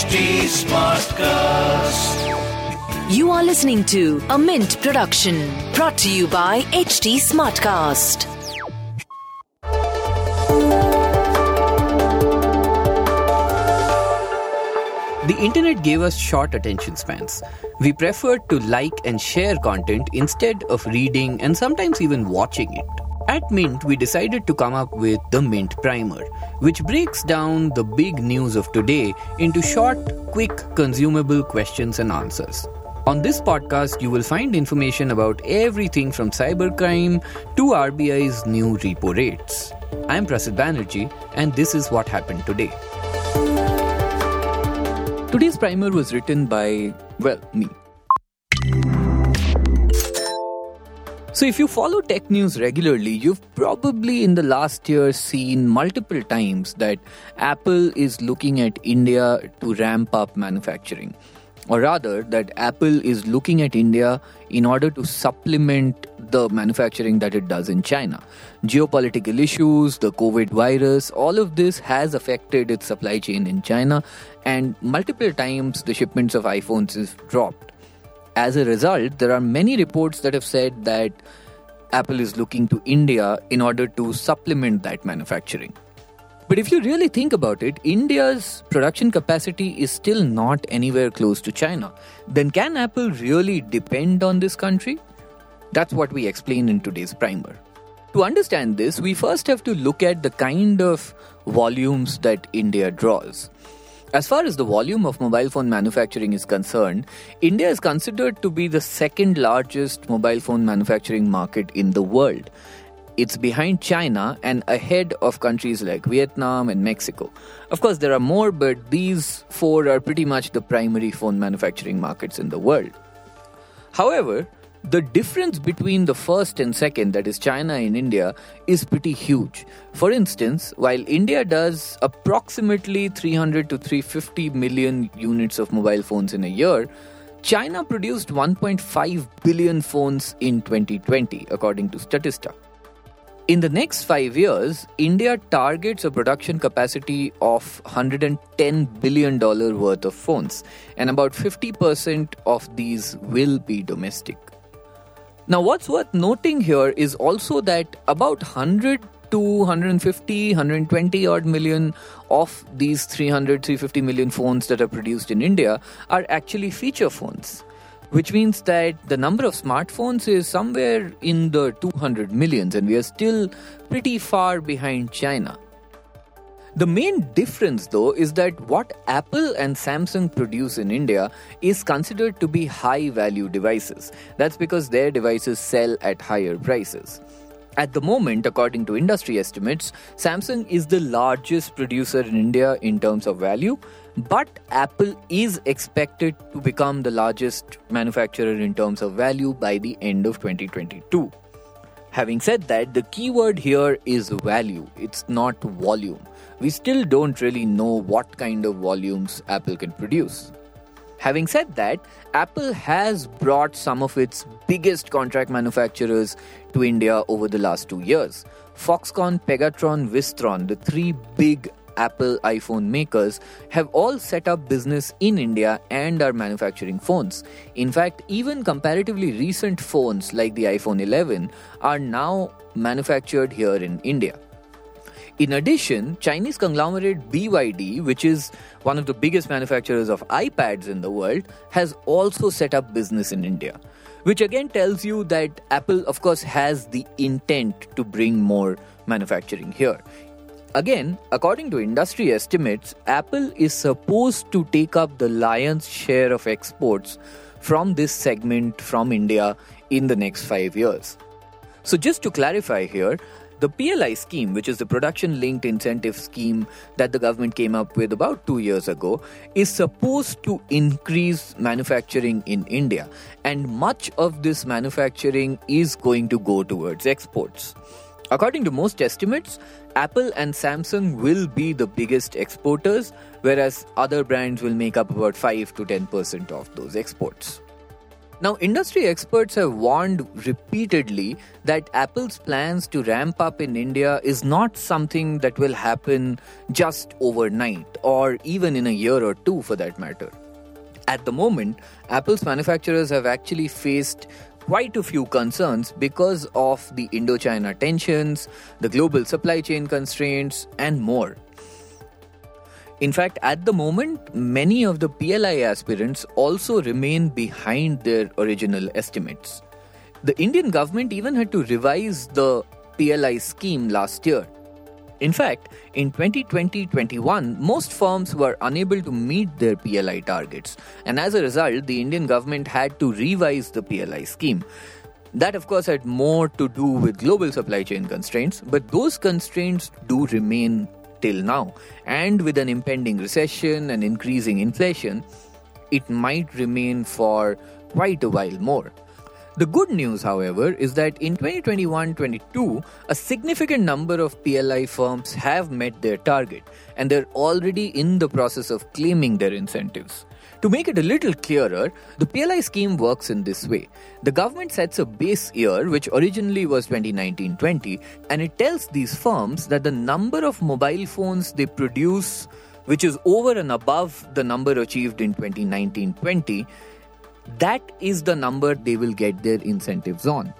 HT Smartcast. You are listening to a Mint production brought to you by HT Smartcast. The internet gave us short attention spans. We preferred to like and share content instead of reading and sometimes even watching it. At Mint, we decided to come up with the Mint Primer, which breaks down the big news of today into short, quick, consumable questions and answers. On this podcast, you will find information about everything from cybercrime to RBI's new repo rates. I'm Prasid Banerjee, and this is what happened today. Today's primer was written by, well, me. So, if you follow tech news regularly, you've probably in the last year seen multiple times that Apple is looking at India to ramp up manufacturing. Or rather, that Apple is looking at India in order to supplement the manufacturing that it does in China. Geopolitical issues, the COVID virus, all of this has affected its supply chain in China, and multiple times the shipments of iPhones have dropped as a result, there are many reports that have said that Apple is looking to India in order to supplement that manufacturing. But if you really think about it, India's production capacity is still not anywhere close to China. Then can Apple really depend on this country? That's what we explain in today's primer. To understand this, we first have to look at the kind of volumes that India draws. As far as the volume of mobile phone manufacturing is concerned, India is considered to be the second largest mobile phone manufacturing market in the world. It's behind China and ahead of countries like Vietnam and Mexico. Of course, there are more, but these four are pretty much the primary phone manufacturing markets in the world. However, the difference between the first and second, that is China and India, is pretty huge. For instance, while India does approximately 300 to 350 million units of mobile phones in a year, China produced 1.5 billion phones in 2020, according to Statista. In the next five years, India targets a production capacity of $110 billion worth of phones, and about 50% of these will be domestic. Now, what's worth noting here is also that about 100 to 150, 120 odd million of these 300, 350 million phones that are produced in India are actually feature phones, which means that the number of smartphones is somewhere in the 200 millions, and we are still pretty far behind China. The main difference, though, is that what Apple and Samsung produce in India is considered to be high value devices. That's because their devices sell at higher prices. At the moment, according to industry estimates, Samsung is the largest producer in India in terms of value, but Apple is expected to become the largest manufacturer in terms of value by the end of 2022. Having said that, the keyword here is value, it's not volume. We still don't really know what kind of volumes Apple can produce. Having said that, Apple has brought some of its biggest contract manufacturers to India over the last two years. Foxconn, Pegatron, Wistron, the three big Apple iPhone makers have all set up business in India and are manufacturing phones. In fact, even comparatively recent phones like the iPhone 11 are now manufactured here in India. In addition, Chinese conglomerate BYD, which is one of the biggest manufacturers of iPads in the world, has also set up business in India. Which again tells you that Apple, of course, has the intent to bring more manufacturing here. Again, according to industry estimates, Apple is supposed to take up the lion's share of exports from this segment from India in the next five years. So, just to clarify here, the PLI scheme, which is the production linked incentive scheme that the government came up with about two years ago, is supposed to increase manufacturing in India. And much of this manufacturing is going to go towards exports. According to most estimates, Apple and Samsung will be the biggest exporters, whereas other brands will make up about 5 to 10% of those exports. Now, industry experts have warned repeatedly that Apple's plans to ramp up in India is not something that will happen just overnight or even in a year or two for that matter. At the moment, Apple's manufacturers have actually faced quite a few concerns because of the Indochina tensions, the global supply chain constraints, and more. In fact, at the moment, many of the PLI aspirants also remain behind their original estimates. The Indian government even had to revise the PLI scheme last year. In fact, in 2020 21, most firms were unable to meet their PLI targets, and as a result, the Indian government had to revise the PLI scheme. That, of course, had more to do with global supply chain constraints, but those constraints do remain till now. And with an impending recession and increasing inflation, it might remain for quite a while more. The good news, however, is that in 2021 22, a significant number of PLI firms have met their target and they're already in the process of claiming their incentives. To make it a little clearer, the PLI scheme works in this way. The government sets a base year, which originally was 2019 20, and it tells these firms that the number of mobile phones they produce, which is over and above the number achieved in 2019 20, that is the number they will get their incentives on.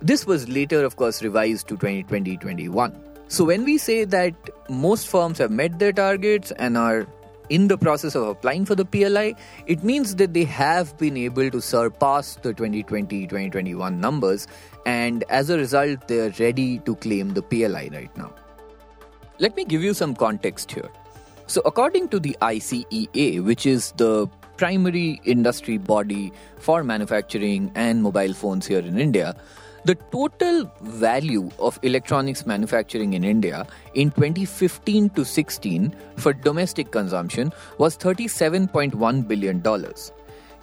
This was later, of course, revised to 2020 21. So, when we say that most firms have met their targets and are in the process of applying for the PLI, it means that they have been able to surpass the 2020 2021 numbers, and as a result, they're ready to claim the PLI right now. Let me give you some context here. So, according to the ICEA, which is the primary industry body for manufacturing and mobile phones here in India, the total value of electronics manufacturing in India in 2015 to 16 for domestic consumption was $37.1 billion.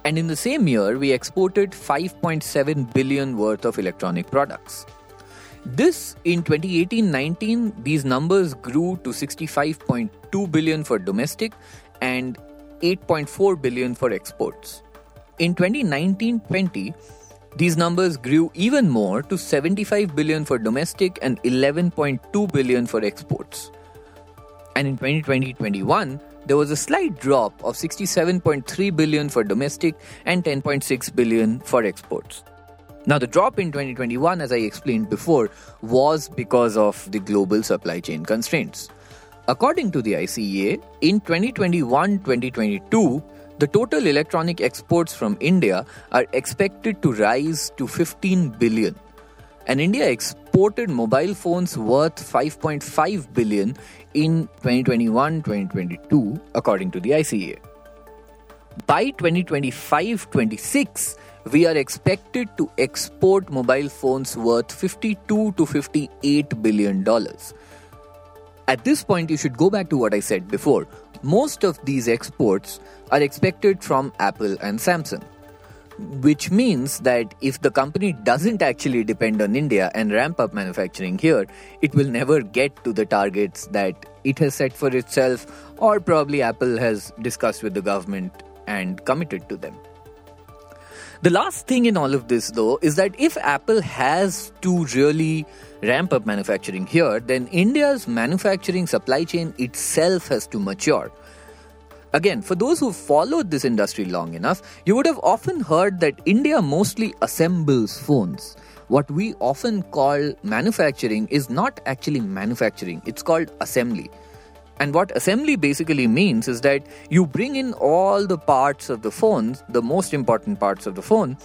And in the same year, we exported 5.7 billion worth of electronic products. This in 2018-19 these numbers grew to 65.2 billion for domestic and 8.4 billion for exports. In 2019-20 these numbers grew even more to 75 billion for domestic and 11.2 billion for exports. And in 2020-21, there was a slight drop of 67.3 billion for domestic and 10.6 billion for exports. Now, the drop in 2021, as I explained before, was because of the global supply chain constraints. According to the ICEA, in 2021 2022, the total electronic exports from India are expected to rise to 15 billion. And India exported mobile phones worth 5.5 billion in 2021 2022, according to the ICEA. By 2025 26, we are expected to export mobile phones worth 52 to 58 billion dollars. At this point, you should go back to what I said before. Most of these exports are expected from Apple and Samsung, which means that if the company doesn't actually depend on India and ramp up manufacturing here, it will never get to the targets that it has set for itself, or probably Apple has discussed with the government and committed to them. The last thing in all of this, though, is that if Apple has to really ramp up manufacturing here, then India's manufacturing supply chain itself has to mature. Again, for those who followed this industry long enough, you would have often heard that India mostly assembles phones. What we often call manufacturing is not actually manufacturing, it's called assembly. And what assembly basically means is that you bring in all the parts of the phones, the most important parts of the phone,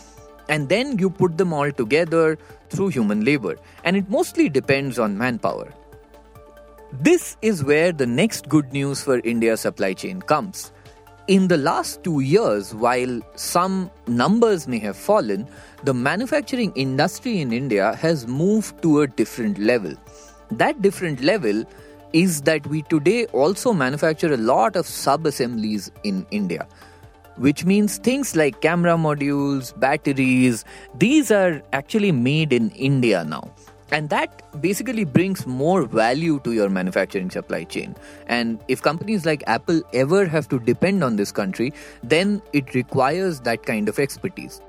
and then you put them all together through human labor. And it mostly depends on manpower. This is where the next good news for India's supply chain comes. In the last two years, while some numbers may have fallen, the manufacturing industry in India has moved to a different level. That different level is that we today also manufacture a lot of sub assemblies in India, which means things like camera modules, batteries, these are actually made in India now. And that basically brings more value to your manufacturing supply chain. And if companies like Apple ever have to depend on this country, then it requires that kind of expertise.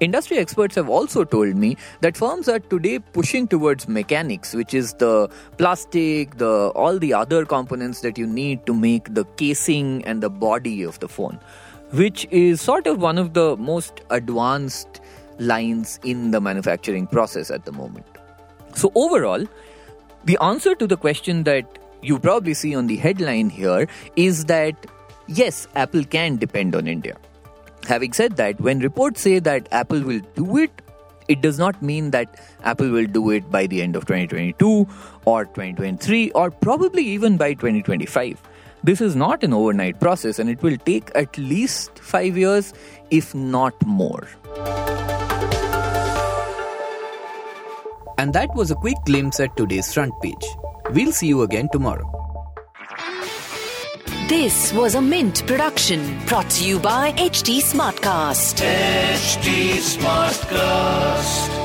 Industry experts have also told me that firms are today pushing towards mechanics, which is the plastic, the all the other components that you need to make the casing and the body of the phone, which is sort of one of the most advanced lines in the manufacturing process at the moment. So overall, the answer to the question that you probably see on the headline here is that yes, Apple can depend on India. Having said that, when reports say that Apple will do it, it does not mean that Apple will do it by the end of 2022 or 2023 or probably even by 2025. This is not an overnight process and it will take at least five years, if not more. And that was a quick glimpse at today's front page. We'll see you again tomorrow. This was a Mint production brought to you by HT Smartcast. HT Smartcast.